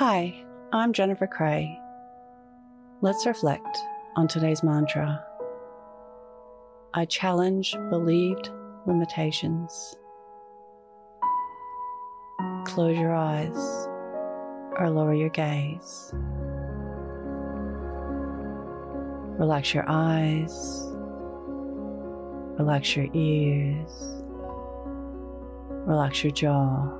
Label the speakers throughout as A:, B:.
A: Hi, I'm Jennifer Cray. Let's reflect on today's mantra. I challenge believed limitations. Close your eyes or lower your gaze. Relax your eyes, relax your ears, relax your jaw.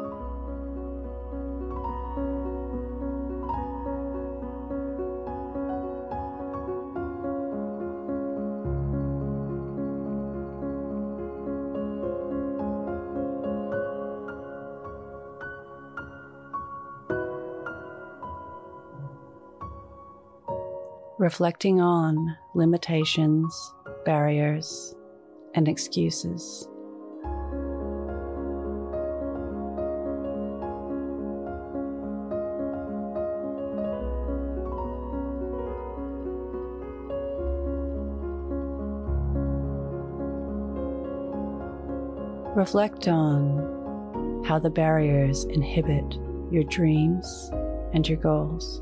A: Reflecting on limitations, barriers, and excuses. Reflect on how the barriers inhibit your dreams and your goals.